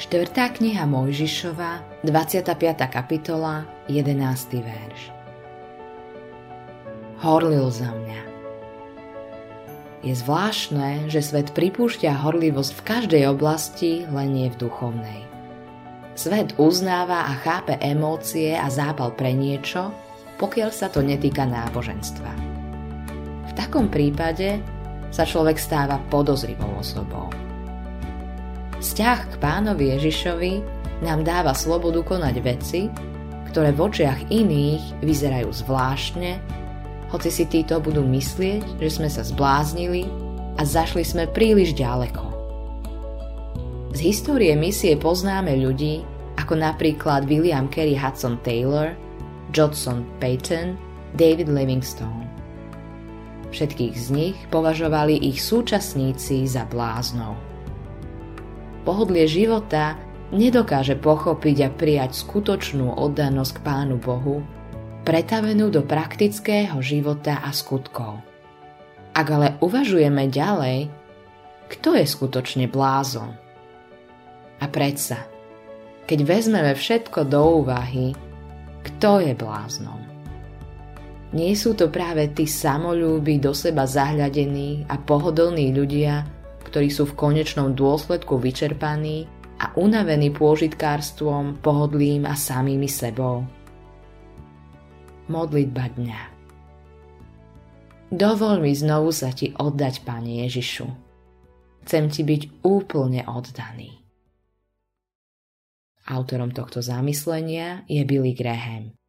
Štvrtá kniha Mojžišova, 25. kapitola, 11. verš. Horlil za mňa. Je zvláštne, že svet pripúšťa horlivosť v každej oblasti, len nie v duchovnej. Svet uznáva a chápe emócie a zápal pre niečo, pokiaľ sa to netýka náboženstva. V takom prípade sa človek stáva podozrivou osobou. Vzťah k pánovi Ježišovi nám dáva slobodu konať veci, ktoré v očiach iných vyzerajú zvláštne, hoci si títo budú myslieť, že sme sa zbláznili a zašli sme príliš ďaleko. Z histórie misie poznáme ľudí, ako napríklad William Carey Hudson Taylor, Jodson Payton, David Livingstone. Všetkých z nich považovali ich súčasníci za bláznou pohodlie života nedokáže pochopiť a prijať skutočnú oddanosť k Pánu Bohu, pretavenú do praktického života a skutkov. Ak ale uvažujeme ďalej, kto je skutočne blázon? A predsa, keď vezmeme všetko do úvahy, kto je bláznom? Nie sú to práve tí samolúbi, do seba zahľadení a pohodlní ľudia, ktorí sú v konečnom dôsledku vyčerpaní a unavení pôžitkárstvom, pohodlím a samými sebou. Modlitba dňa Dovol mi znovu sa ti oddať, Pane Ježišu. Chcem ti byť úplne oddaný. Autorom tohto zamyslenia je Billy Graham.